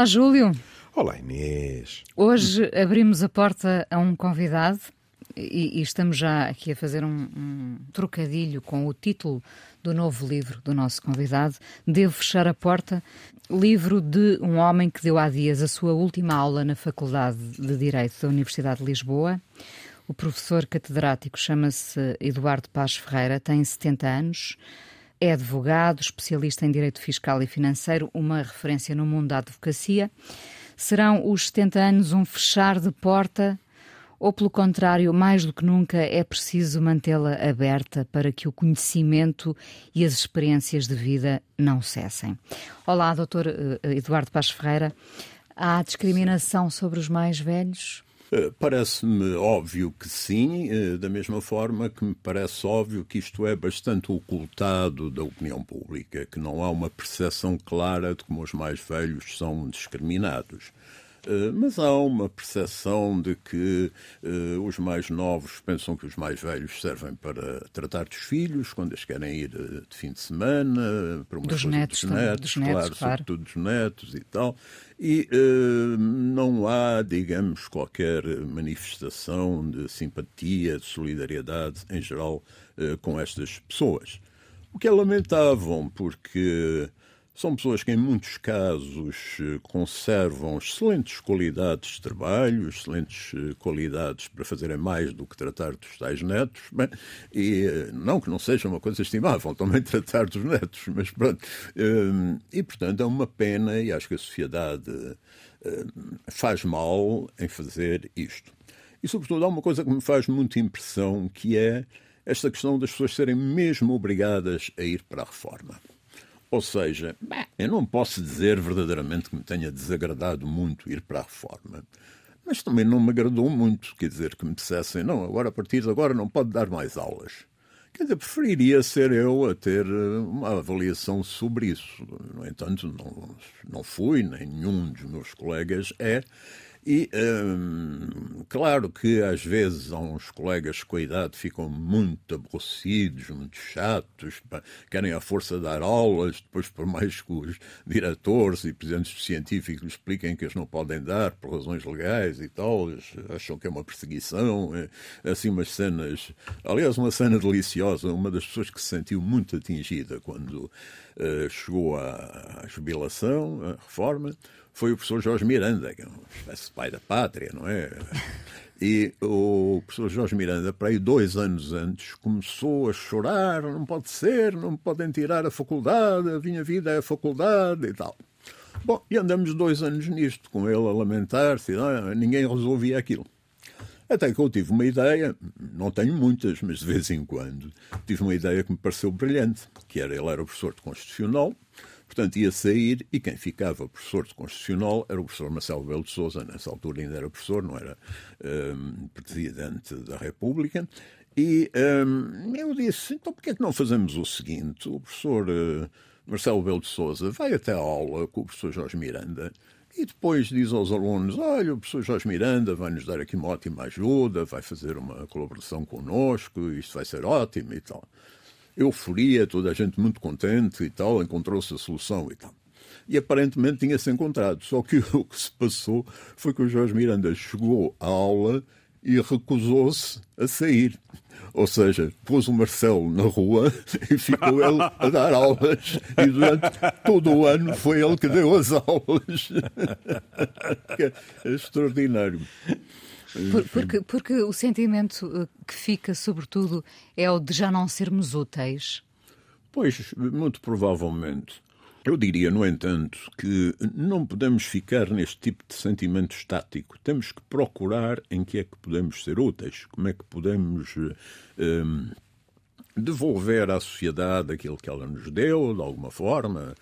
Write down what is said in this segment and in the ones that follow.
Olá, Júlio. Olá, Inês. Hoje abrimos a porta a um convidado e, e estamos já aqui a fazer um, um, trocadilho com o título do novo livro do nosso convidado. Devo fechar a porta. Livro de um homem que deu há dias a sua última aula na Faculdade de Direito da Universidade de Lisboa. O professor catedrático chama-se Eduardo Paz Ferreira, tem 70 anos. É advogado, especialista em direito fiscal e financeiro, uma referência no mundo da advocacia. Serão os 70 anos um fechar de porta ou, pelo contrário, mais do que nunca é preciso mantê-la aberta para que o conhecimento e as experiências de vida não cessem? Olá, doutor eh, Eduardo Paz Ferreira. Há discriminação sobre os mais velhos? Eh, parece-me óbvio que sim, eh, da mesma forma que me parece óbvio que isto é bastante ocultado da opinião pública, que não há uma percepção clara de como os mais velhos são discriminados. Eh, mas há uma percepção de que uh, os mais novos pensam que os mais velhos servem para tratar dos filhos quando eles querem ir uh, de fim de semana, para uma dos netos, dos netos, dos netos claro, claro, sobretudo dos netos e tal. E não há, digamos, qualquer manifestação de simpatia, de solidariedade em geral com estas pessoas. O que é lamentável, porque são pessoas que, em muitos casos, eh, conservam excelentes qualidades de trabalho, excelentes eh, qualidades para fazerem mais do que tratar dos tais netos. Bem, e eh, não que não seja uma coisa estimável também tratar dos netos, mas pronto. E, portanto, é uma pena e acho que a sociedade faz mal em fazer isto. E, sobretudo, há uma coisa que me faz muita impressão, que é esta questão das pessoas serem mesmo obrigadas a ir para a reforma. Ou seja, eu não posso dizer verdadeiramente que me tenha desagradado muito ir para a reforma, mas também não me agradou muito, quer dizer, que me dissessem, não, agora a partir de agora não pode dar mais aulas. Quer dizer, preferiria ser eu a ter eh, uma avaliação sobre isso. No entanto, não, não fui, nem nenhum dos meus colegas é. E, hum, claro que às vezes há uns colegas com a idade ficam muito aborrecidos, muito chatos, querem à força dar aulas, depois por mais que os diretores e presidentes científicos expliquem que eles não podem dar por razões legais e tal, acham que é uma perseguição, é, assim umas cenas... Aliás, uma cena deliciosa, uma das pessoas que se sentiu muito atingida quando uh, chegou à, à jubilação, à reforma, foi o professor Jorge Miranda, que é uma espécie de pai da pátria, não é? E o professor Jorge Miranda, para aí dois anos antes, começou a chorar: não pode ser, não me podem tirar a faculdade, a minha vida é a faculdade e tal. Bom, e andamos dois anos nisto, com ele a lamentar-se, ah, ninguém resolvia aquilo. Até que eu tive uma ideia, não tenho muitas, mas de vez em quando, tive uma ideia que me pareceu brilhante, que era, ele era professor de Constitucional, Portanto, ia sair e quem ficava professor de Constitucional era o professor Marcelo Belo de Souza, nessa altura ainda era professor, não era um, Presidente da República. E um, eu disse, então por que é que não fazemos o seguinte? O professor uh, Marcelo Belo de Souza vai até a aula com o professor Jorge Miranda e depois diz aos alunos: Olha, o professor Jorge Miranda vai nos dar aqui uma ótima ajuda, vai fazer uma colaboração connosco, isto vai ser ótimo e tal euforia, toda a gente muito contente e tal, encontrou-se a solução e tal. E aparentemente tinha-se encontrado. Só que o que se passou foi que o Jorge Miranda chegou à aula e recusou-se a sair. Ou seja, pôs o Marcelo na rua e ficou ele a dar aulas. E durante todo o ano foi ele que deu as aulas. é extraordinário. Por, porque, porque o sentimento eh, que fica, sobretudo, é o de já não sermos úteis? Pois, muito provavelmente. Eu diria, no entanto, que não podemos ficar neste tipo de sentimento estático. Temos que procurar em que é que podemos ser úteis, como é que podemos um, eh, devolver à sociedade aquilo que ela nos deu, de alguma forma.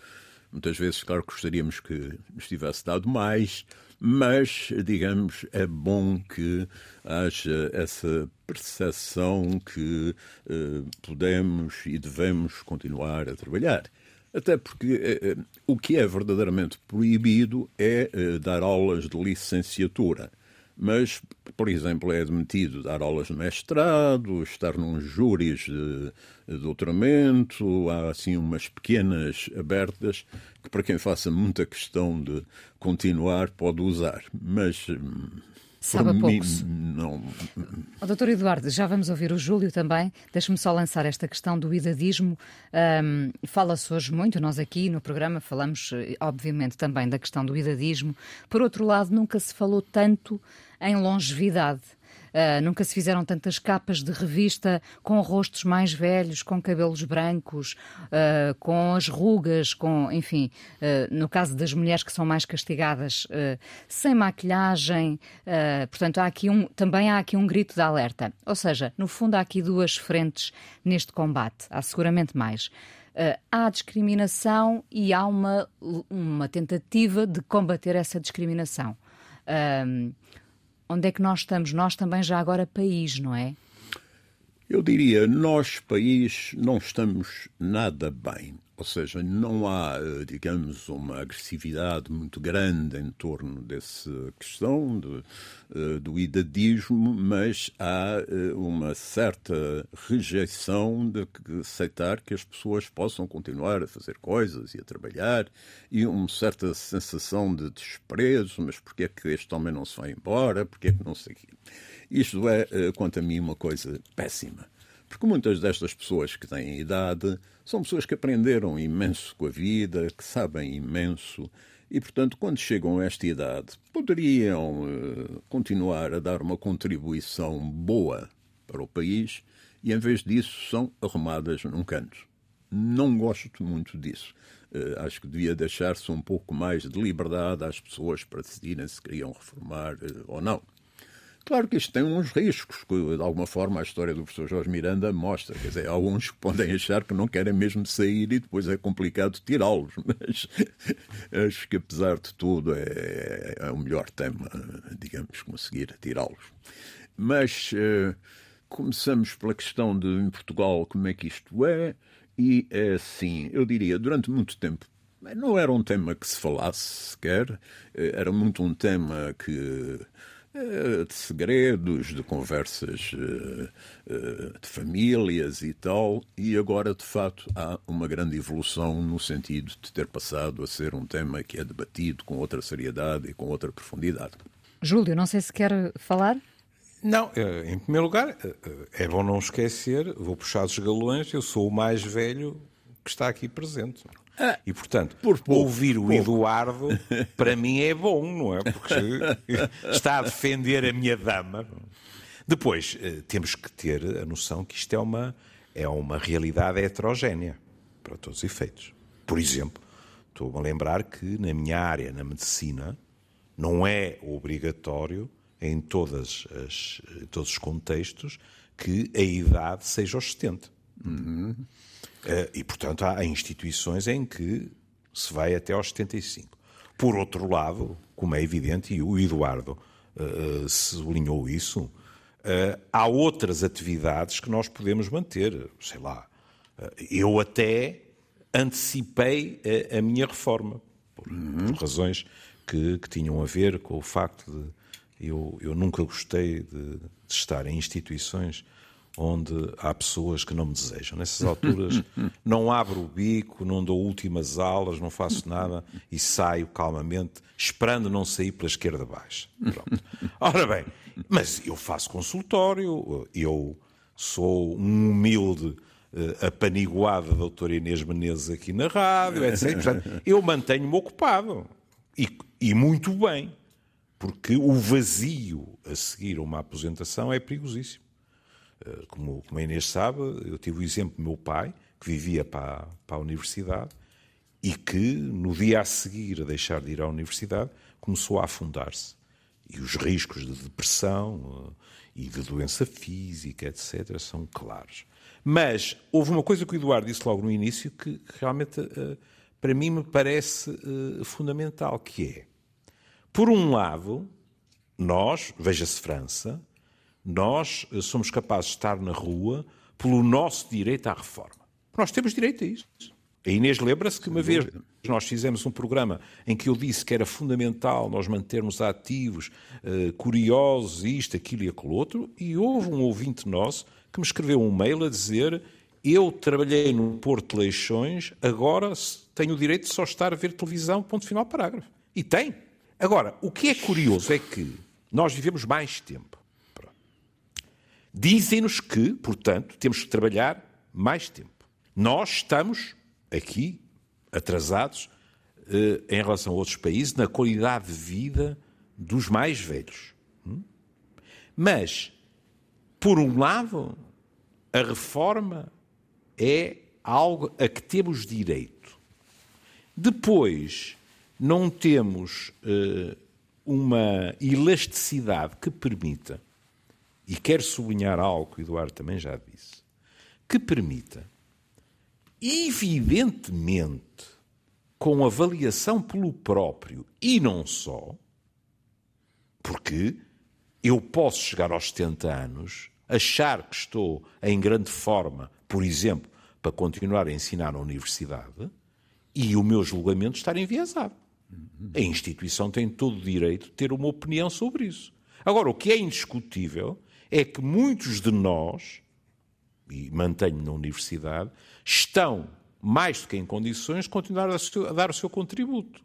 Muitas vezes, claro, gostaríamos que nos tivesse dado mais, mas, digamos, é bom que haja essa percepção que eh, podemos e devemos continuar a trabalhar. Até porque eh, eh o que é verdadeiramente proibido é dar aulas de licenciatura. Mas, por exemplo, é admitido dar aulas de mestrado, estar num júris de, de doutoramento, há assim umas pequenas abertas que para quem faça muita questão de continuar pode usar, mas Sabe a poucos. Não. Oh, doutor Eduardo, já vamos ouvir o Júlio também. Deixe-me só lançar esta questão do idadismo. Um, Fala-se hoje muito, nós aqui no programa falamos, eh, obviamente, também da questão do idadismo. Por outro lado, nunca se falou tanto em longevidade. Uh, nunca se fizeram tantas capas de revista com rostos mais velhos, com cabelos brancos, uh, com as rugas, com, enfim, uh, no caso das mulheres que são mais castigadas, sem maquilhagem. portanto, há aqui um, também há aqui um grito de alerta. Ou seja, no fundo, há aqui duas frentes neste combate. Há seguramente mais. Há discriminação e há uma, uma tentativa de combater essa discriminação. Onde é que nós estamos? Nós também já agora país, não é? Eu diria, nós, país, não estamos nada bem. Ou seja, não há, eh, digamos, uma agressividade muito grande em torno dessa questão de, eh, do idadismo, mas há eh, uma certa rejeição de aceitar que as pessoas possam continuar a fazer coisas e a trabalhar e uma certa sensação de desprezo, mas porquê é que este homem não se vai embora, porquê é que não sei o quê. Isto é, quanto a mim, uma coisa péssima. Porque muitas destas pessoas que têm idade são pessoas que aprenderam imenso com a vida, que sabem imenso e, portanto, quando chegam a esta idade, poderiam uh, continuar a dar uma contribuição boa para o país e, em vez disso, são arrumadas num canto. Não gosto muito disso. Uh, acho que devia deixar-se um pouco mais de liberdade às pessoas para decidirem se queriam reformar uh, ou não. Claro que isto tem uns riscos, que de alguma forma a história do professor Jorge Miranda mostra. Quer dizer, há alguns que podem achar que não querem mesmo sair e depois é complicado tirá-los. Mas acho que, apesar de tudo, é, é o melhor tema, digamos, conseguir tirá-los. Mas uh, começamos pela questão de, em Portugal, como é que isto é. E é assim, eu diria, durante muito tempo não era um tema que se falasse sequer, eh, era muito um tema que eh, de segredos, de conversas eh, eh, de famílias e tal, e agora de facto há uma grande evolução no sentido de ter passado a ser um tema que é debatido com outra seriedade e com outra profundidade. Júlio, não sei se quer falar. Não, em primeiro lugar, é bom não esquecer, vou puxar os galões, eu sou o mais velho que está aqui presente. Ah, e, portanto, por pouco, ouvir o Eduardo, para mim é bom, não é? Porque está a defender a minha dama. Depois, eh, temos que ter a noção que isto é uma, é uma realidade heterogénea, para todos os efeitos. Por exemplo, estou-me a lembrar que na minha área, na medicina, não é obrigatório, em, todas as, em todos os contextos, que a idade seja aos 70. Uhum. Eh, e, portanto, há instituições em que se vai até aos 75. Por outro lado, como é evidente, e o Eduardo uh, sublinhou isso, uh, há outras atividades que nós podemos manter. Sei lá, uh, eu até antecipei a, a minha reforma, por, uhum. por razões que, que, tinham a ver com o facto de eu, eu nunca gostei de, de estar em instituições onde há pessoas que não me desejam. Nessas alturas não abro o bico, não dou últimas aulas, não faço nada e saio calmamente, esperando não sair pela esquerda baixa. Pronto. Ora bem, mas eu faço consultório, eu sou um humilde uh, apaniguado da doutora Inês Menezes aqui na rádio, etc. Portanto, eu mantenho-me ocupado. E, e muito bem, porque o vazio a seguir uma aposentação é perigosíssimo. Eh, como, como a Inês sabe, eu tive o exemplo do meu pai, que vivia para, para a universidade e que, no dia a seguir a deixar de ir à universidade, começou a afundar-se. E os riscos de depressão eh, e de doença física, etc., são claros. Mas houve uma coisa que o Eduardo disse logo no início que realmente, eh, para mim, me parece fundamental, que é, por um lado, nós, veja-se França, nós eh, somos capazes de estar na rua pelo nosso direito à reforma. Nós temos direito a isso. A Inês lembra-se que uma vez nós fizemos um programa em que eu disse que era fundamental nós mantermos ativos, uh, curiosos, isto, aquilo e aquilo outro, e houve um ouvinte nosso que me escreveu um mail a dizer eu trabalhei no Porto de Leixões, agora tenho o direito de só estar a ver televisão, ponto final, parágrafo. E tem. Agora, o que é curioso é que nós vivemos mais tempo. Dizem-nos que, portanto, temos que trabalhar mais tempo. Nós estamos aqui atrasados eh, em relação a outros países na qualidade de vida dos mais velhos. Hum? Mas, por um lado, a reforma é algo a que temos direito. Depois, não temos uh, uma elasticidade que permita, e quero sublinhar algo que o Eduardo também já disse, que permita, evidentemente, com avaliação pelo próprio e não só, porque eu posso chegar aos 70 anos, achar que estou em grande forma, por exemplo, para continuar a ensinar na universidade, e o meu julgamento estar enviesado. A instituição tem todo o direito de ter uma opinião sobre isso. Agora, o que é indiscutível é que muitos de nós, e mantenho na universidade, estão mais do que em condições de continuar a, dar o seu contributo.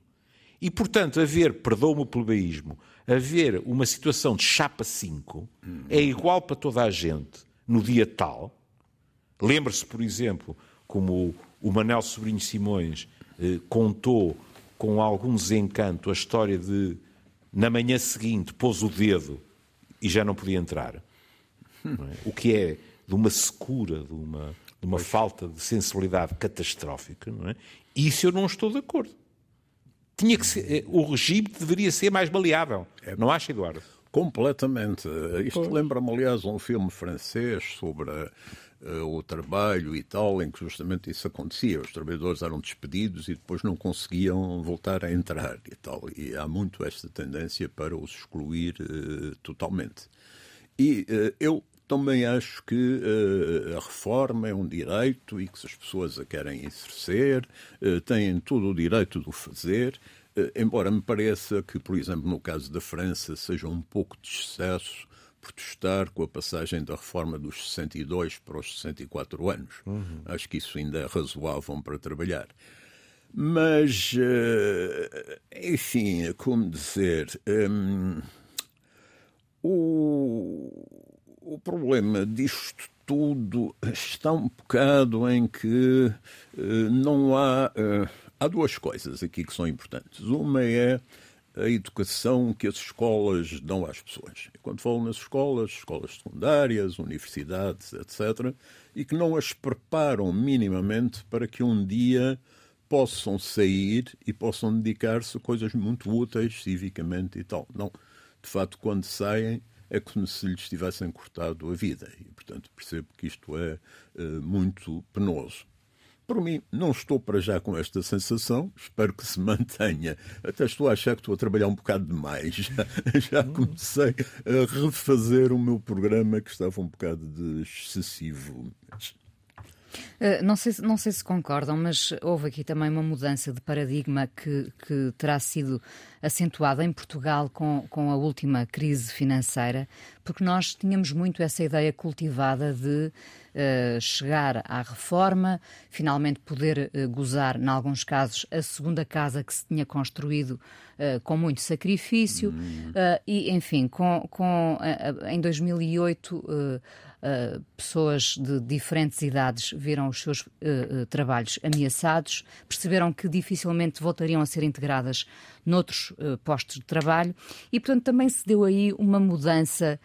E, portanto, haver, perdoa-me o plebeísmo, haver uma situação de chapa 5 é igual para toda a gente no dia tal. Lembre-se, por exemplo, como o Manel Sobrinho Simões eh, contou com algum desencanto a história de, na manhã seguinte, pôs o dedo e já não podia entrar. É? O que é de uma secura, de uma, de uma falta de sensibilidade catastrófica. Não é? Isso eu não estou de acordo. Tinha que ser, eh, o regime deveria ser mais maleável. É. Não acha, Eduardo? Completamente. Isto lembra-me, aliás, um filme francês sobre uh, o trabalho e tal, em que justamente isso acontecia. Os trabalhadores eram despedidos e depois não conseguiam voltar a entrar e tal. E há muito esta tendência para os excluir uh, totalmente. E uh, eu também acho que a reforma é um direito e que se as pessoas a querem exercer, têm todo o direito de o fazer. Embora me pareça que, por exemplo, no caso da França, seja um pouco de excesso protestar com a passagem da reforma dos 62 para os 64 anos. Uhum. Acho que isso ainda é razoável para trabalhar. Mas, uh, enfim, como dizer, um, o, o problema disto tudo está um bocado em que uh, não há. Uh, há duas coisas aqui que são importantes. Uma é a educação que as escolas dão às pessoas. E quando falo nas escolas, escolas secundárias, universidades, etc., e que não as preparam minimamente para que um dia possam sair e possam dedicar-se a coisas muito úteis civicamente e tal. Não. De facto, quando saem, é como se lhes tivessem cortado a vida. E, portanto, percebo que isto é uh, muito penoso. Por mim, não estou para já com esta sensação, espero que se mantenha. Até estou a achar que estou a trabalhar um bocado demais. Já, já comecei a refazer o meu programa que estava um bocado de excessivo. Uh, não, sei, não sei se concordam, mas houve aqui também uma mudança de paradigma que, que terá sido acentuada em Portugal com, com a última crise financeira, porque nós tínhamos muito essa ideia cultivada de uh, chegar à reforma, finalmente poder uh, gozar, em alguns casos, a segunda casa que se tinha construído uh, com muito sacrifício, hum. e, enfim, com, com, em 2008 Uh, pessoas de diferentes idades viram os seus uh, uh, trabalhos ameaçados, perceberam que dificilmente voltariam a ser integradas noutros postos de trabalho e, portanto, também se deu aí uma mudança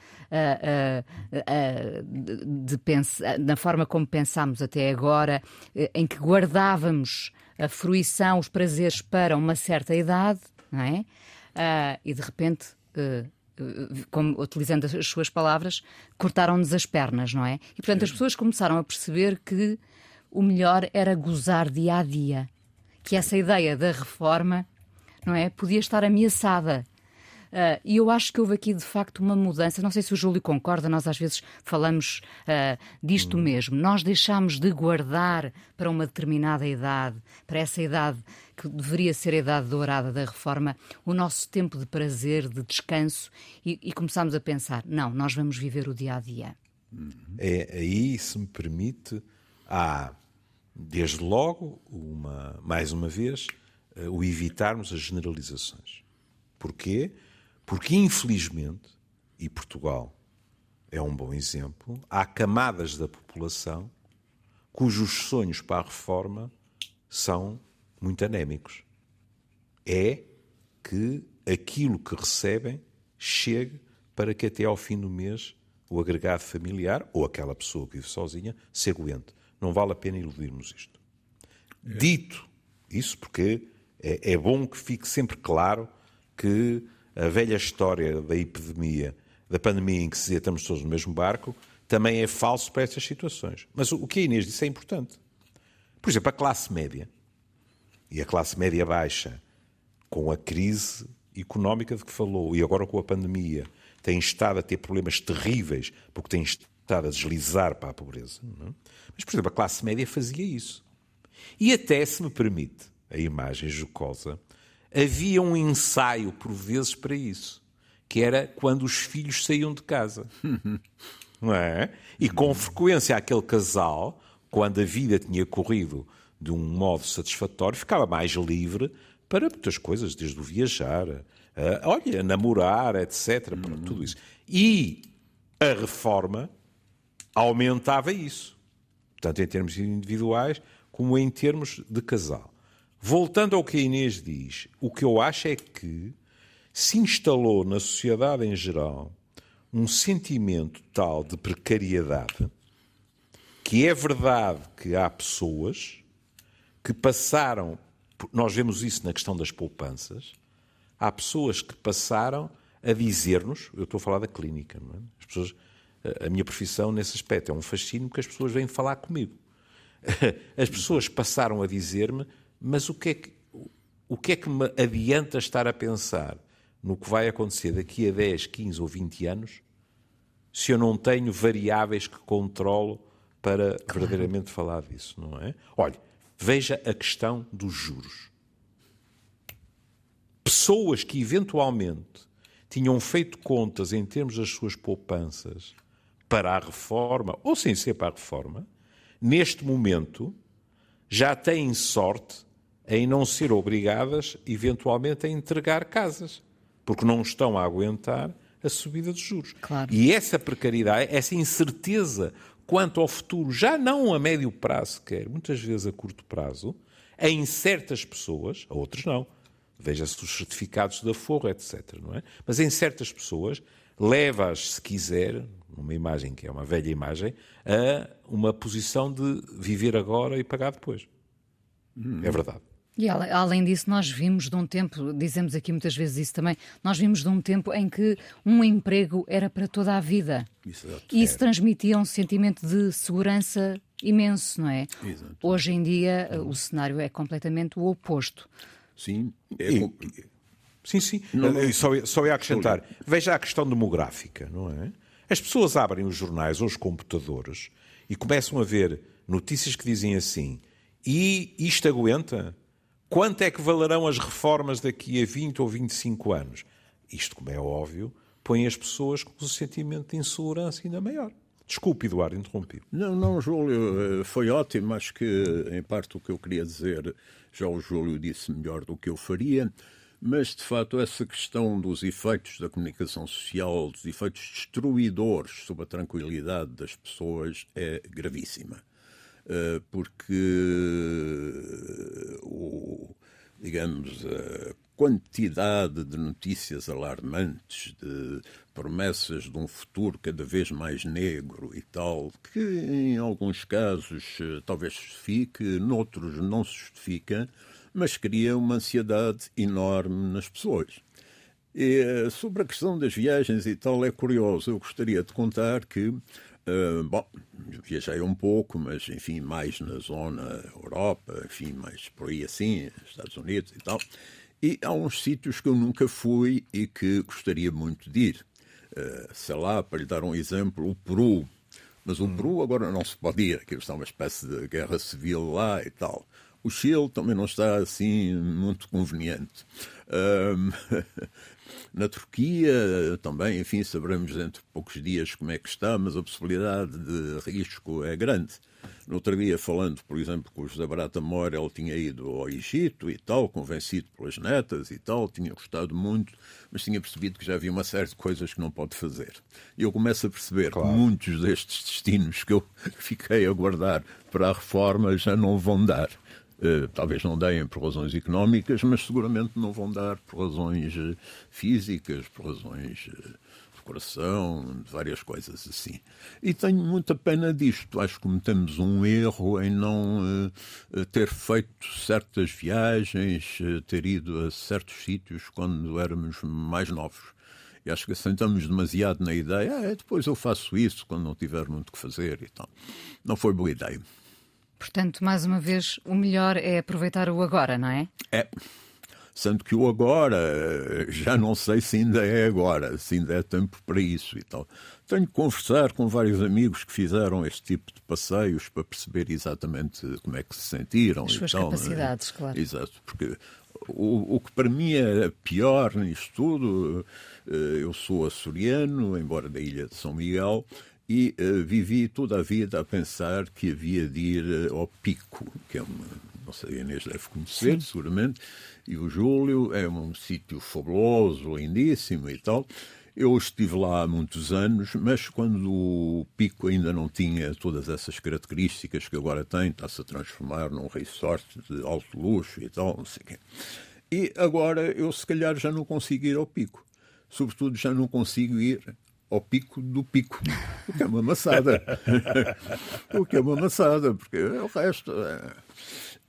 de pensar, na forma como pensámos até agora, em que guardávamos a fruição, os prazeres para uma certa idade, não é? e de repente como, utilizando as suas palavras, cortaram-nos as pernas, não é? E portanto Sim. as pessoas começaram a perceber que o melhor era gozar dia a dia, que essa ideia da reforma, não é, podia estar ameaçada. Uh, e eu acho que houve aqui, de facto, uma mudança. Não sei se o Júlio concorda, nós às vezes falamos uh, disto hum. mesmo. Nós deixamos de guardar para uma determinada idade, para essa idade que deveria ser a idade dourada da reforma, o nosso tempo de prazer, de descanso, e, e começamos a pensar: não, nós vamos viver o dia a dia. É, aí, se me permite, há, desde logo, uma, mais uma vez, eh, o evitarmos as generalizações. Porquê? Porque, infelizmente, e Portugal é um bom exemplo, há camadas da população cujos sonhos para a reforma são muito anémicos. É que aquilo que recebem chegue para que até ao fim do mês o agregado familiar ou aquela pessoa que vive sozinha se aguente. Não vale a pena iludirmos isto. É. Dito isso, porque é, é bom que fique sempre claro que a velha história da epidemia, da pandemia em que se dizia estamos todos no mesmo barco, também é falso para estas situações. Mas o que a Inês disse é importante. Por exemplo, a classe média e a classe média baixa, com a crise económica de que falou e agora com a pandemia, tem estado a ter problemas terríveis porque tem estado a deslizar para a pobreza. É? Mas, por exemplo, a classe média fazia isso. E até, se me permite a imagem jocosa, havia um ensaio, por vezes, para isso, que era quando os filhos saíam de casa. Não é? E com frequência aquele casal, quando a vida tinha corrido de um modo satisfatório, ficava mais livre para muitas coisas, desde o viajar, a, olha, namorar, etc. Pronto, tudo isso. E a reforma aumentava isso, tanto em termos individuais como em termos de casal. Voltando ao que a Inês diz, o que eu acho é que se instalou na sociedade em geral um sentimento tal de precariedade que é verdade que há pessoas que passaram, nós vemos isso na questão das poupanças, há pessoas que passaram a dizer-nos, eu estou a falar da clínica, é? as pessoas, a minha profissão nesse aspecto é um fascínio porque as pessoas vêm falar comigo. As pessoas passaram a dizer-me, mas o que, é que, o que é que me adianta estar a pensar no que vai acontecer daqui a 10, 15 ou 20 anos se eu não tenho variáveis que controlo para claro. verdadeiramente falar disso, não é? Olha, veja a questão dos juros. Pessoas que eventualmente tinham feito contas em termos das suas poupanças para a reforma, ou sem ser para a reforma, neste momento já têm sorte em não ser obrigadas, eventualmente, a entregar casas, porque não estão a aguentar a subida de juros. Claro. E essa precariedade, essa incerteza quanto ao futuro, já não a médio prazo sequer, muitas vezes a curto prazo, em certas pessoas, a outras não. Veja-se os certificados da Forra, etc. Não é? Mas em certas pessoas, leva-as, se quiser, numa imagem que é uma velha imagem, a uma posição de viver agora e pagar depois. Hum. É verdade. E além disso, nós vimos de um tempo, dizemos aqui muitas vezes isso também, nós vimos de um tempo em que um emprego era para toda a vida. Exato. E isso é. transmitia um sentimento de segurança imenso, não é? Exato. Hoje em dia o cenário é completamente o oposto. Sim. É... E, sim, sim. Não, não... Só, só ia acrescentar. Veja a questão demográfica, não é? As pessoas abrem os jornais ou os computadores e começam a ver notícias que dizem assim e isto aguenta? Quanto é que valerão as reformas daqui a 20 ou 25 anos? Isto, como é óbvio, põe as pessoas com um sentimento de insegurança ainda maior. Desculpe, Eduardo, interrompi. Não, não, Júlio, eh, foi ótimo. Acho que, em parte, o que eu queria dizer, já o Júlio disse melhor do que eu faria. Mas, de facto, essa questão dos efeitos da comunicação social, dos efeitos destruidores sobre a tranquilidade das pessoas, é gravíssima. Eh, porque o, digamos, a quantidade de notícias alarmantes, de promessas de um futuro cada vez mais negro e tal, que em alguns casos talvez justifique, noutros não se justifica, mas cria uma ansiedade enorme nas pessoas. E eh, sobre a questão das viagens e tal, é curioso. Eu gostaria de contar que Uh, bom, viajei um pouco, mas enfim, mais na zona Europa, enfim, mais por aí assim, Estados Unidos e tal. E há uns sítios que eu nunca fui e que gostaria muito de ir. Uh, sei lá, para lhe dar um exemplo, o Peru. Mas o hum. Peru agora não se pode ir, aquilo está uma espécie de guerra civil lá e tal. O Chile também não está assim muito conveniente. Um, na Turquia também, enfim, saberemos dentro de poucos dias como é que está, mas a possibilidade de risco é grande. No outro dia, falando, por exemplo, com o José Barata Moura, ele tinha ido ao Egito e tal, convencido pelas netas e tal, tinha gostado muito, mas tinha percebido que já havia uma série de coisas que não pode fazer. E eu começo a perceber claro. que muitos destes destinos que eu fiquei a guardar para a reforma já não vão dar. Uh, talvez não deem por razões económicas, mas seguramente não vão dar por razões uh, físicas, por razões uh, de coração, de várias coisas assim. E tenho muita pena disto. Acho que cometemos um erro em não ter feito certas viagens, ter ido a certos sítios quando éramos mais novos. E acho que assentamos demasiado na ideia, ah, depois eu faço isso quando não tiver muito que fazer e tal. Não foi boa ideia. Portanto, mais uma vez, o melhor é aproveitar o agora, não é? É. Sendo que o agora, já não sei se ainda é agora, se ainda é tempo para isso e tal. Tenho que conversar com vários amigos que fizeram este tipo de passeios para perceber exatamente como é que se sentiram. As suas tal, é? capacidades, é? claro. Exato, porque o, o, que para mim é pior nisto tudo, eh, eu sou açoriano, embora da ilha de São Miguel, e uh, vivi toda a vida a pensar que havia de ir uh, ao Pico, que é uma, não sei, a Inês deve conhecer, Sim. seguramente, e o Júlio é um sítio fabuloso, lindíssimo e tal. Eu estive lá há muitos anos, mas quando o Pico ainda não tinha todas essas características que agora tem, está-se a transformar num resort de alto luxo e tal, não sei o quê. E agora eu se calhar já não consigo ir ao Pico. Sobretudo já não consigo ir ao pico do pico, o que é uma maçada. o que é uma maçada, porque o resto. É...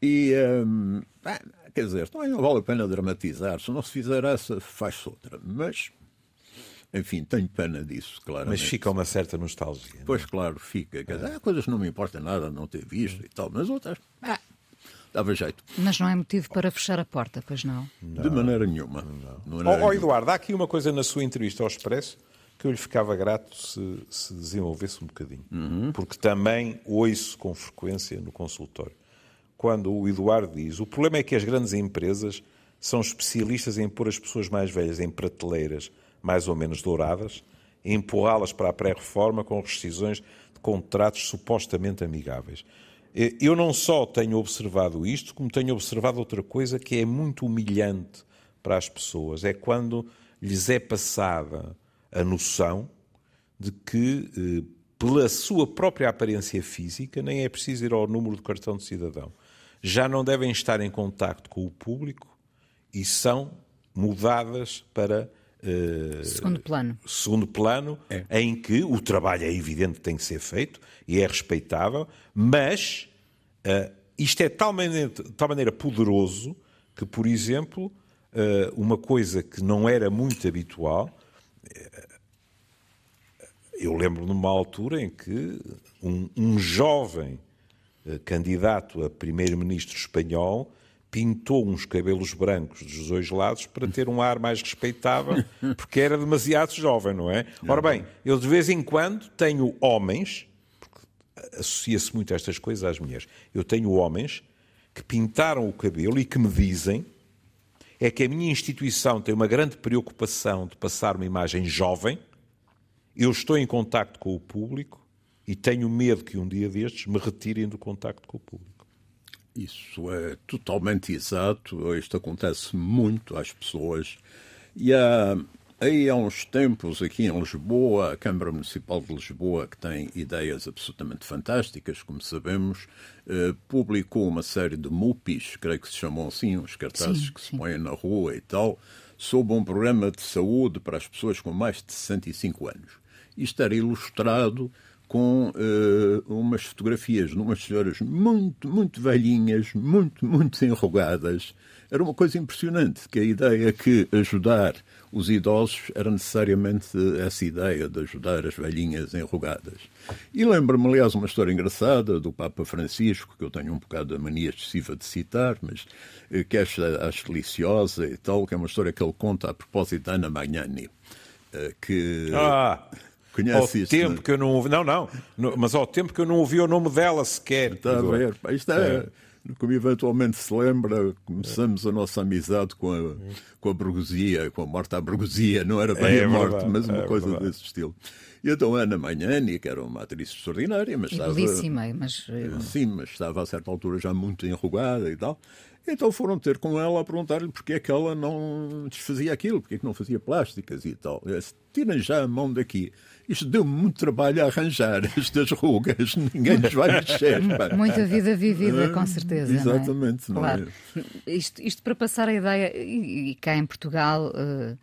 E, um, quer dizer, também não vale a pena dramatizar. Se não se fizer essa, faz-se outra. Mas, enfim, tenho pena disso, claro. Mas fica uma certa nostalgia. É? Pois, claro, fica. Quer dizer, há coisas que não me importa nada não ter visto e tal, mas outras. Ah, dava jeito. Mas não é motivo para fechar a porta, pois não? não de maneira nenhuma. Não. Não oh, oh, Eduardo, há aqui uma coisa na sua entrevista ao Expresso que eu lhe ficava grato se, se desenvolvesse um bocadinho. Uhum. Porque também ouço com frequência no consultório. Quando o Eduardo diz: o problema é que as grandes empresas são especialistas em pôr as pessoas mais velhas em prateleiras mais ou menos douradas e empurrá-las para a pré-reforma com rescisões de contratos supostamente amigáveis. Eu não só tenho observado isto, como tenho observado outra coisa que é muito humilhante para as pessoas. É quando lhes é passada a noção de que, eh, pela sua própria aparência física, nem é preciso ir ao número do cartão de cidadão. Já não devem estar em contacto com o público e são mudadas para Uh, segundo plano, segundo plano é. em que o trabalho é evidente que tem que ser feito e é respeitável, mas uh, isto é de tal maneira, de tal maneira poderoso que, por exemplo, uh, uma coisa que não era muito habitual eu lembro numa altura em que um, um jovem uh, candidato a primeiro-ministro espanhol pintou uns cabelos brancos dos dois lados para ter um ar mais respeitável, porque era demasiado jovem, não é? Ora bem, eu de vez em quando tenho homens, porque associa-se muito a estas coisas às mulheres, eu tenho homens que pintaram o cabelo e que me dizem é que a minha instituição tem uma grande preocupação de passar uma imagem jovem eu estou em contacto com o público e tenho medo que um dia destes me retirem do contacto com o público. Isso é totalmente exato. Isto acontece muito às pessoas. E há, aí há uns tempos, aqui em Lisboa, a Câmara Municipal de Lisboa, que tem ideias absolutamente fantásticas, como sabemos, eh, publicou uma série de MUPIs, creio que se chamam assim, uns cartazes sim, que sim. se põem na rua e tal, sob um programa de saúde para as pessoas com mais de 65 anos. Isto era ilustrado com uh, umas fotografias de umas senhoras muito, muito velhinhas, muito, muito enrugadas. Era uma coisa impressionante, que a ideia que ajudar os idosos era necessariamente essa ideia de ajudar as velhinhas enrugadas. E lembro-me, aliás, uma história engraçada do Papa Francisco, que eu tenho um bocado a mania excessiva de citar, mas eh, que acho, acho deliciosa e tal, que é uma história que ele conta a propósito da Ana Magnani. Eh, que... Ah! Conhece ao tempo não? que eu não ouvi, não, não, mas ao tempo que eu não ouvi o nome dela sequer. Está a ver, isto é, é, como eventualmente se lembra, começamos a nossa amizade com a, com a burguesia, com a morte à burguesia, não era bem é, a morte, verdade, mas uma é coisa verdade. desse estilo. E então Ana Magnani, que era uma atriz extraordinária, mas estava... Belíssima, mas... Eh, sim, mas estava a certa altura já muito enrugada e tal. Então foram ter com ela a perguntar-lhe porque é que ela não desfazia aquilo, porque é que não fazia plásticas e tal. Tirem já a mão daqui. Isto deu-me muito trabalho a arranjar estas rugas, ninguém nos vai mexer. Muita vida vivida, com certeza. Exatamente, não é? Claro. é? Isto, isto, para passar a ideia, e, e cá em Portugal. Uh,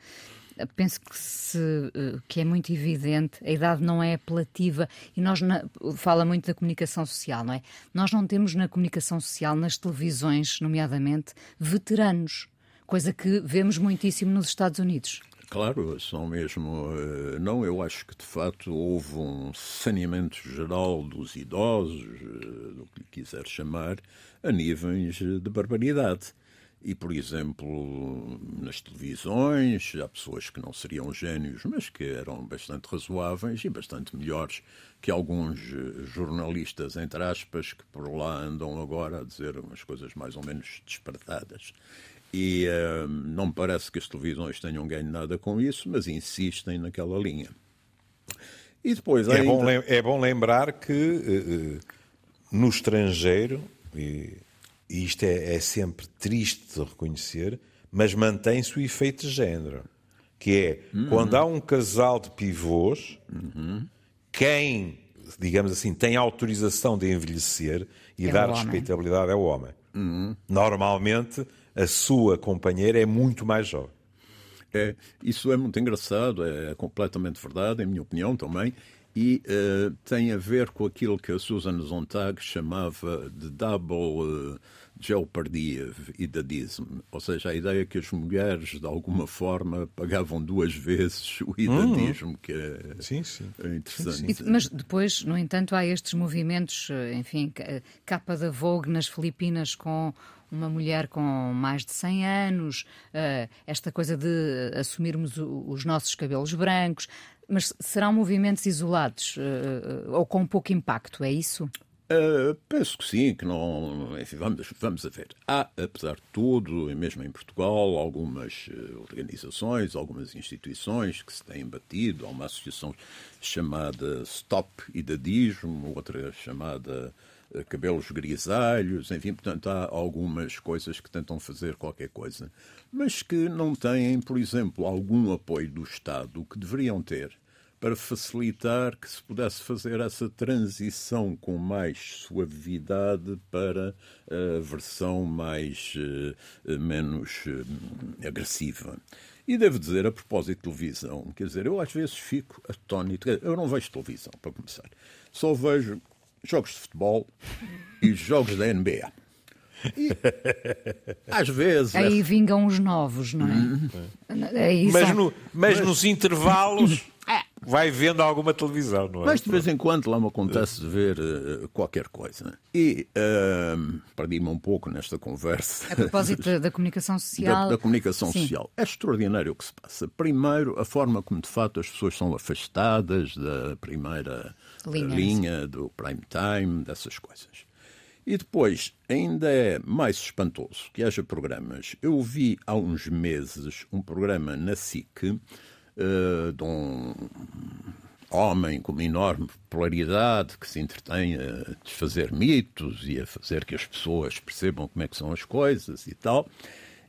penso que, se, eh, que é muito evidente, a idade não é apelativa e nós na, fala muito da comunicação social, não é? Nós não temos na comunicação social, nas televisões, nomeadamente, veteranos, coisa que vemos muitíssimo nos Estados Unidos. Claro, são mesmo. Eh, não, eu acho que de facto houve um saneamento geral dos idosos, eh, do que lhe quiser chamar, a níveis de barbaridade. E, por exemplo, nas televisões, há pessoas que não seriam gênios, mas que eram bastante razoáveis e bastante melhores que alguns eh, jornalistas, entre aspas, que por lá andam agora a dizer umas coisas mais ou menos despertadas. E uh, não me parece que as televisões tenham ganho nada com isso, mas insistem naquela linha. E depois é, bom, é bom lembrar que uh, no estrangeiro, e, e isto é, é, sempre triste de reconhecer, mas mantém-se o efeito de género. Que é uhum. quando há um casal de pivôs, uhum. quem, digamos assim, tem autorização de envelhecer e é dar respeitabilidade é o homem. Uhum. Normalmente a sua companheira é muito mais jovem. É, isso é muito engraçado, é completamente verdade, em minha opinião também, e uh, tem a ver com aquilo que a Susan Sontag chamava de double uh, jeopardy idadism, ou seja, a ideia que as mulheres, de alguma forma, pagavam duas vezes o idadismo, uhum. que é, sim, sim. é interessante. Sim, mas depois, no entanto, há estes movimentos, eh, enfim, capa da Vogue nas Filipinas com uma mulher com mais de 100 anos, uh, esta coisa de assumirmos o, os nossos cabelos brancos, mas serão movimentos isolados uh, ou com pouco impacto, é isso? Uh, penso que sim, que não. Enfim, vamos, vamos a ver. Há, apesar de tudo, e mesmo em Portugal, algumas organizações, algumas instituições que se têm batido. Há uma associação chamada Stop Idadismo, outra chamada cabelos grisalhos, enfim, portanto, há algumas coisas que tentam fazer qualquer coisa, mas que não têm, por exemplo, algum apoio do Estado que deveriam ter para facilitar que se pudesse fazer essa transição com mais suavidade para a versão mais uh, menos uh, agressiva. E devo dizer, a propósito de televisão, quer dizer, eu às vezes fico atónito. Eu não vejo televisão, para começar. Só vejo jogos de futebol e jogos da NBA. E, às vezes. Aí vingam os novos, não é? É mas, no, mas, mas, nos intervalos. É. Vai vendo alguma televisão, não é? Mas de vez em quando lá me acontece de ver uh, qualquer coisa. E uh, perdi-me um pouco nesta conversa. A propósito da comunicação social. Da, da comunicação Sim. social. É extraordinário o que se passa. Primeiro, a forma como de fato as pessoas são afastadas da primeira linha, linha do prime time, dessas coisas. E depois, ainda é mais espantoso que haja programas. Eu vi há uns meses um programa na SIC uh, de um homem com uma enorme popularidade que se entretém a desfazer mitos e a fazer que as pessoas percebam como é que são as coisas e tal.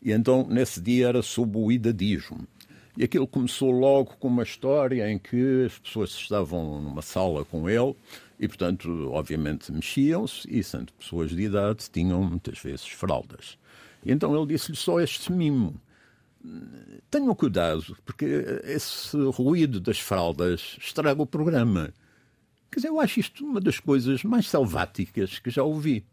E então, nesse dia, era sobre o idadismo. E aquilo começou logo com uma história em que as pessoas estavam numa sala com ele e, portanto, obviamente mexiam-se e, sendo pessoas de idade, tinham muitas vezes fraldas. E então ele disse-lhe só este mimo tenham cuidado, porque esse ruído das fraldas estraga o programa. Quer dizer, eu acho isto uma das coisas mais selváticas que já ouvi.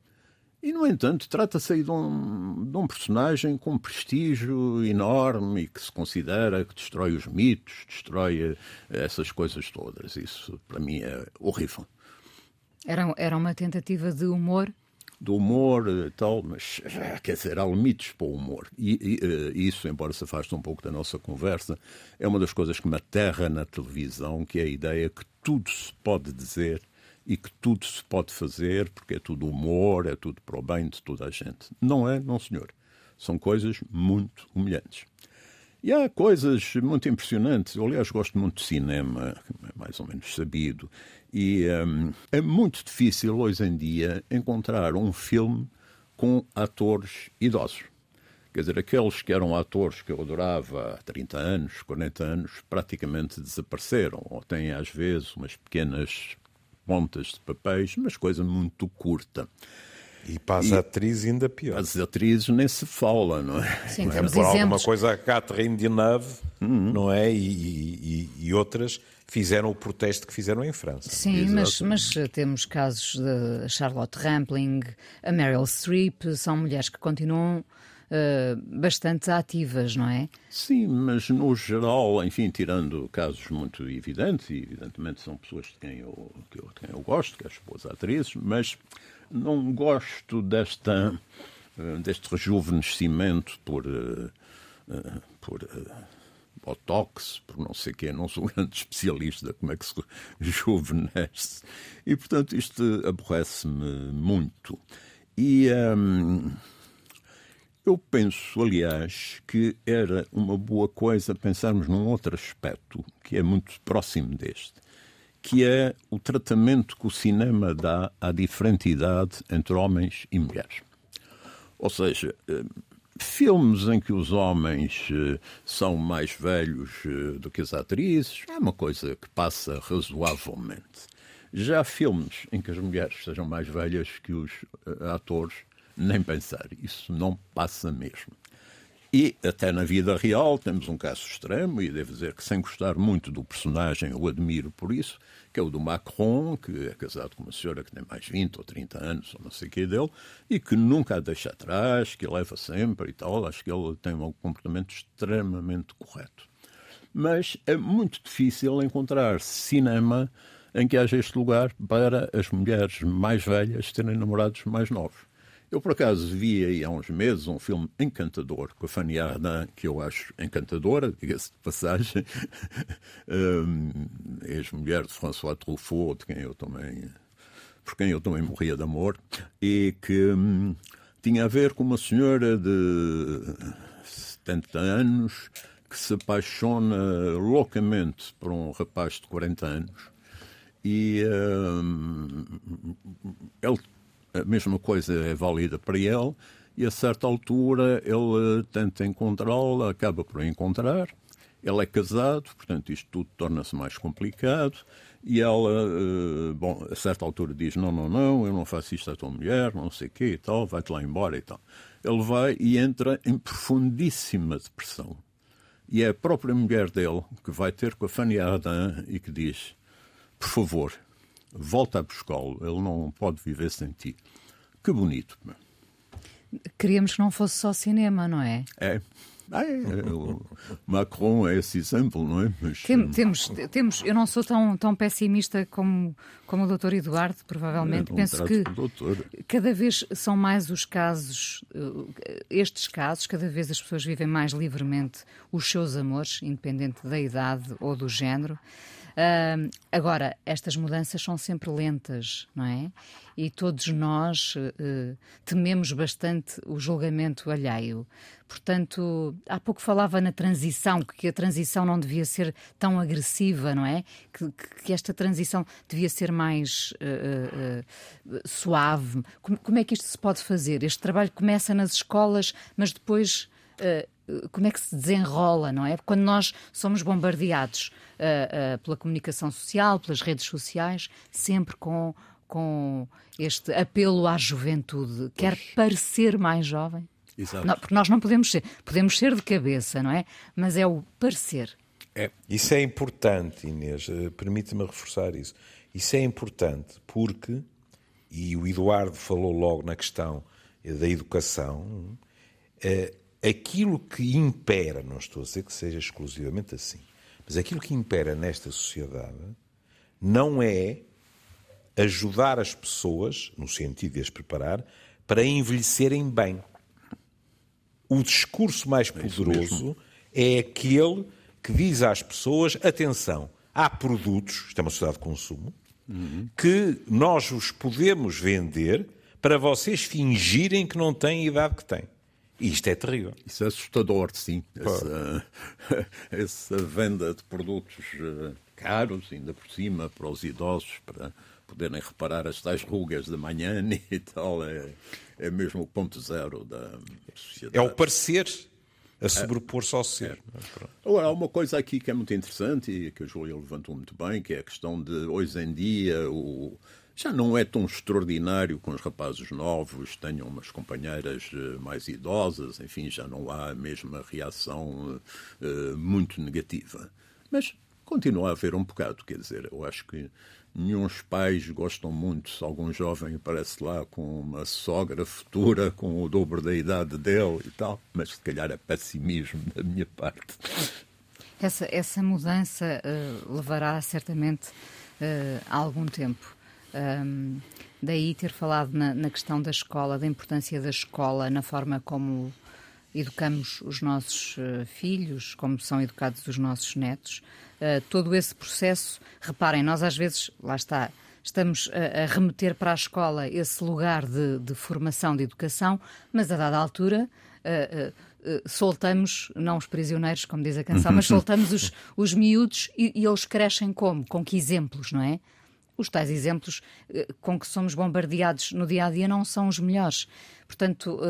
E, no entanto, trata-se aí de um, de um personagem com um prestígio enorme e que se considera que destrói os mitos, destrói eh, essas coisas todas. Isso, para mim, é horrível. Era, era uma tentativa de humor? Do humor e tal, mas quer dizer, há limites para o humor. E, e, eh, isso, embora se afaste um pouco da nossa conversa, é uma das coisas que me aterra na televisão, que é a ideia que tudo se pode dizer e que tudo se pode fazer porque é tudo humor, é tudo para o bem de toda a gente. Não é, não senhor. São coisas muito humilhantes. E há coisas muito impressionantes. Eu, aliás, gosto muito de cinema, é mais ou menos sabido, e hum, é muito difícil hoje em dia encontrar um filme com atores idosos. Quer dizer, aqueles que eram atores que eu adorava há 30 anos, 40 anos, praticamente desapareceram, ou têm às vezes umas pequenas pontas de papéis, mas coisa muito curta. E para as e atrizes ainda pior. As atrizes nem se fala, não é? Sim, é por alguma coisa a Catherine Deneuve, uhum. não é? E, e, e, outras fizeram o protesto que fizeram em França. Sim, mas, mas, temos casos de Charlotte Rampling, a Meryl Streep, são mulheres que continuam uh, bastante ativas, não é? Sim, mas no geral, enfim, tirando casos muito evidentes, e evidentemente são pessoas de quem eu, de quem eu gosto, que as boas atrizes, mas não gosto desta, uh, deste rejuvenescimento por, uh, por Botox, por não sei quê, não sou um grande especialista como é que se rejuvenesce. E, portanto, isto aborrece-me muito. E. Um, eu penso, aliás, que era uma boa coisa pensarmos num outro aspecto que é muito próximo deste, que é o tratamento que o cinema dá à diferente idade entre homens e mulheres. Ou seja, eh, filmes em que os homens eh, são mais velhos eh, do que as atrizes é uma coisa que passa razoavelmente. Já filmes em que as mulheres sejam mais velhas que os atores nem pensar. Isso não passa mesmo. E até na vida real temos um caso extremo, e devo dizer que sem gostar muito do personagem, eu admiro por isso, que é o do Macron, que é casado com uma senhora que tem mais 20 ou 30 anos, ou não sei o que dele, e que nunca a deixa atrás, que leva sempre e tal. Acho que ele tem um comportamento extremamente correto. Mas é muito difícil encontrar cinema em que haja este lugar para as mulheres mais velhas terem namorados mais novos. Eu, por acaso, vi aí há uns meses um filme encantador com a Fanny Ardant, que eu acho encantadora, diga-se de passagem, um, ex-mulher de François Truffaut, de quem eu também, por quem eu também morria de amor, e que um, tinha a ver com uma senhora de 70 anos que se apaixona loucamente por um rapaz de 40 anos e um, ele a mesma coisa é válida para ele, e a certa altura ele tenta encontrá-la, acaba por encontrar. Ele é casado, portanto isto tudo torna-se mais complicado. E ela, eh, bom, a certa altura diz: Não, não, não, eu não faço isto à tua mulher, não sei o quê e tal, vai-te lá embora e tal. Ele vai e entra em profundíssima depressão. E é a própria mulher dele que vai ter com a Fanny Ardant e que diz: Por favor, volta a buscá-lo, ele não pode viver sem ti. Que bonito. Queríamos que não fosse só cinema, não é? É. Ah, é, Macron é esse exemplo, não é? Mas, Tem, hum, temos, temos, eu não sou tão, tão pessimista como, como o Dr. Eduardo, provavelmente. É, Penso que cada vez são mais os casos, eh, estes casos, cada vez as pessoas vivem mais livremente os seus amores, independente da idade ou do género. Uh, agora, estas mudanças são sempre lentas, não é? E todos nós uh, tememos bastante o julgamento alheio. Portanto, há pouco falava na transição, que a transição não devia ser tão agressiva, não é? Que, que esta transição devia ser mais uh, suave. Como, como é que isto se pode fazer? Este trabalho começa nas escolas, mas depois como é que se desenrola, não é? Quando nós somos bombardeados uh, pela comunicação social, pelas redes sociais, sempre com, com este apelo à juventude. Quer parecer mais jovem? Exato. Não, porque nós não podemos ser. Podemos ser de cabeça, não é? Mas é o parecer. É. Isso é importante, Inês. Eh, permite-me reforçar isso. Isso é importante porque, e o Eduardo falou logo na questão da educação, aquilo que impera, não estou a dizer que seja exclusivamente assim, mas aquilo que impera nesta sociedade não é ajudar as pessoas, no sentido de as preparar, para envelhecerem bem. O discurso mais é poderoso é aquele que diz às pessoas: atenção, há produtos, isto é uma sociedade de consumo, uhum. que nós os podemos vender para vocês fingirem que não têm a idade que têm. E isto é terrível. Isso é assustador, sim. Essa, essa, venda de produtos eh, caros, ainda por cima, para os idosos, para poderem reparar as tais rugas da manhã e tal, é, é mesmo o ponto zero da sociedade. É o parecer a sobrepor-se ao ser. É. Agora, há uma coisa aqui que é muito interessante e que a Júlia levantou muito bem, que é a questão de, hoje em dia, o, já não é tão extraordinário que os rapazes novos tenham umas companheiras eh, mais idosas, enfim, já não há a mesma reação uh, muito negativa. Mas continua a haver um bocado, quer dizer, eu acho que nenhum pais gostam muito se algum jovem aparece lá com uma sogra futura com o dobro da idade dele e tal, mas se calhar é pessimismo da minha parte. Essa, essa mudança uh, levará certamente uh, algum tempo. Um, daí ter falado na, na, questão da escola, da importância da escola, na forma como educamos os nossos uh, filhos, como são educados os nossos netos. Uh, todo esse processo, reparem, nós às vezes, lá está, estamos a, a remeter para a escola esse lugar de, de, formação, de educação, mas a dada altura. Uh, soltamos, não os prisioneiros, como diz a canção, mas soltamos os, os miúdos e, e eles crescem como? Com que exemplos, não é? Os tais exemplos com que somos bombardeados no dia a dia não são os melhores. Portanto,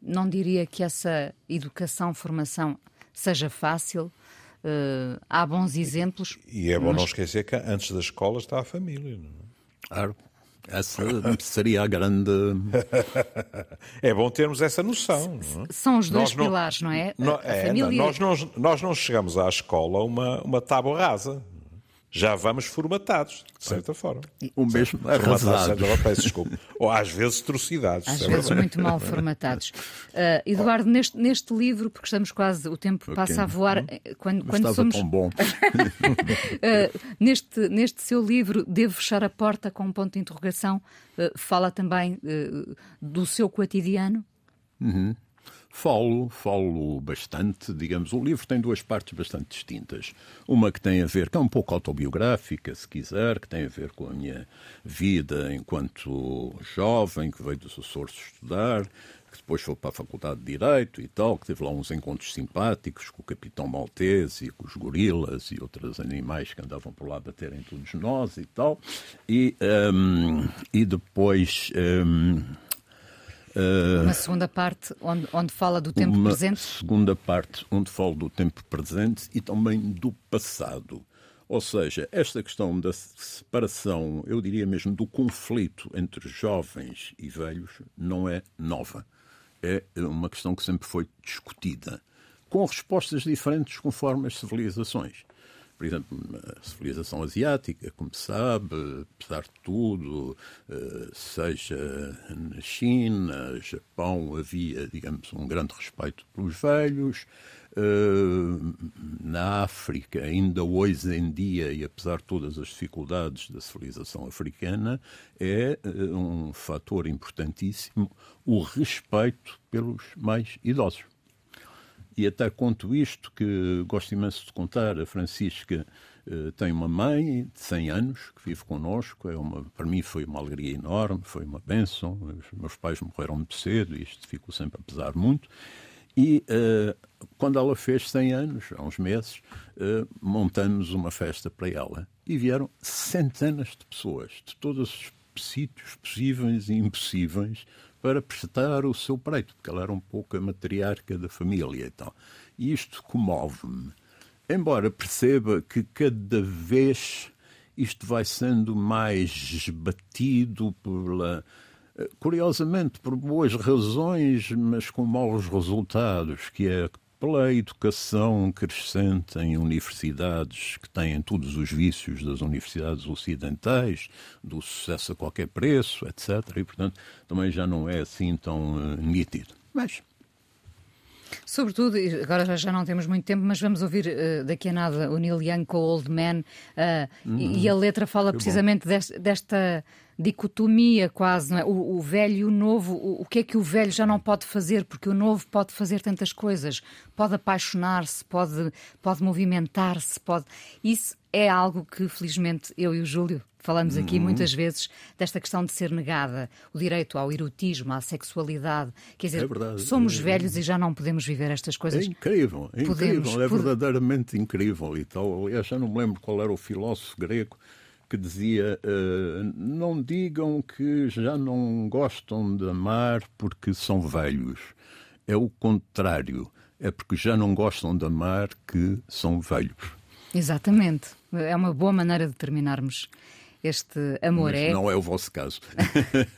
não diria que essa educação, formação seja fácil. Uh, há bons exemplos. E é bom mas... não esquecer que antes da escola está a família. Não é? Claro. Essa seria a grande. é bom termos essa noção. Não é? São os dois não, pilares, não é? Não, é família... nós, não, nós não chegamos à escola uma, uma tábua rasa já vamos formatados, de certa forma. O mesmo arrasados. Peço desculpa. Ou às vezes atrocidades. Às é vezes muito mal formatados. Uh, Eduardo, neste, neste livro, porque estamos quase, o tempo okay. passa a voar, eh, quando, Mas quando somos... tão bom. uh, neste, neste seu livro, Devo Fechar a Porta, com um ponto de interrogação, uh, fala também do seu cotidiano? Uhum. Falo, falo bastante, digamos, o livro tem duas partes bastante distintas. Uma que tem a ver, que é um pouco autobiográfica, se quiser, que tem a ver com a minha vida enquanto jovem, que veio dos Açores estudar, que depois foi para a Faculdade de Direito e tal, que teve lá uns encontros simpáticos com o Capitão Maltese e com os gorilas e outros animais que andavam por lá baterem todos nós e tal. E, um, e depois. Um, uma segunda parte onde, onde fala do tempo uma presente? segunda parte onde falo do tempo presente e também do passado. Ou seja, esta questão da separação, eu diria mesmo do conflito entre jovens e velhos, não é nova. É uma questão que sempre foi discutida, com respostas diferentes conforme as civilizações por exemplo, a civilização asiática, como se sabe, apesar de tudo, eh, seja na China, Japão, havia, digamos, um grande respeito pelos velhos. Eh, na África, ainda hoje em dia, e apesar de todas as dificuldades da civilização africana, é eh, um fator importantíssimo o respeito pelos mais idosos. E até conto isto, que gosto imenso de contar, a Francisca uh, tem uma mãe de 100 anos que vive connosco, é uma, para mim foi uma alegria enorme, foi uma bênção, os meus pais morreram muito cedo e isto ficou sempre a pesar muito. E uh, quando ela fez 100 anos, há uns meses, uh, montamos uma festa para ela. E vieram centenas de pessoas, de todos os sítios possíveis e impossíveis, para prestar o seu preito, porque ela era um pouco a matriarca da família e tal. E isto comove-me. Embora perceba que cada vez isto vai sendo mais batido pela. Curiosamente, por boas razões, mas com maus resultados, que é pela educação crescente em universidades que têm todos os vícios das universidades ocidentais, do sucesso a qualquer preço, etc. E, portanto, também já não é assim tão uh, nítido. Mas Sobretudo, agora já não temos muito tempo, mas vamos ouvir uh, daqui a nada o Neil Young com o Old Man, uh, uhum. e, a letra fala precisamente desta, desta, dicotomia quase, é? O, o velho e o novo, o, o, que é que o velho já não pode fazer, porque o novo pode fazer tantas coisas, pode apaixonar-se, pode, pode movimentar-se, pode... Isso é algo que, felizmente, eu e o Júlio falamos aqui uhum. muitas vezes desta questão de ser negada o direito ao erotismo, à sexualidade. Quer dizer, é verdade, somos é, velhos e já não podemos viver estas coisas. É incrível, é podemos, incrível, é verdadeiramente incrível e tal. Aliás, já não me lembro qual era o filósofo grego que dizia: uh, Não digam que já não gostam de amar porque são velhos. É o contrário. É porque já não gostam de amar que são velhos. Exatamente. É uma boa maneira de terminarmos este amor Mas é. Não é o vosso caso.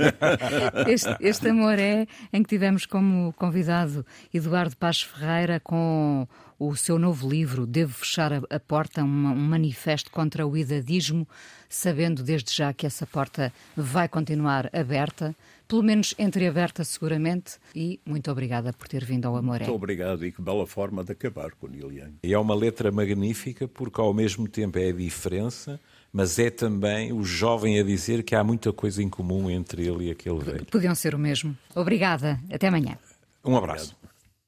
este, este amor é em que tivemos como convidado Eduardo Paz Ferreira com o seu novo livro, Devo Fechar a, Porta, um, um manifesto contra o idadismo, sabendo desde já que essa porta vai continuar aberta pelo menos entreaberta seguramente, e muito obrigada por ter vindo ao Amoré. Muito obrigado e que bela forma de acabar com Young. E é uma letra magnífica porque ao mesmo tempo é a diferença, mas é também o jovem a dizer que há muita coisa em comum entre ele e aquele velho. Podiam ser o mesmo. Obrigada. Até amanhã. Um abraço. Obrigado.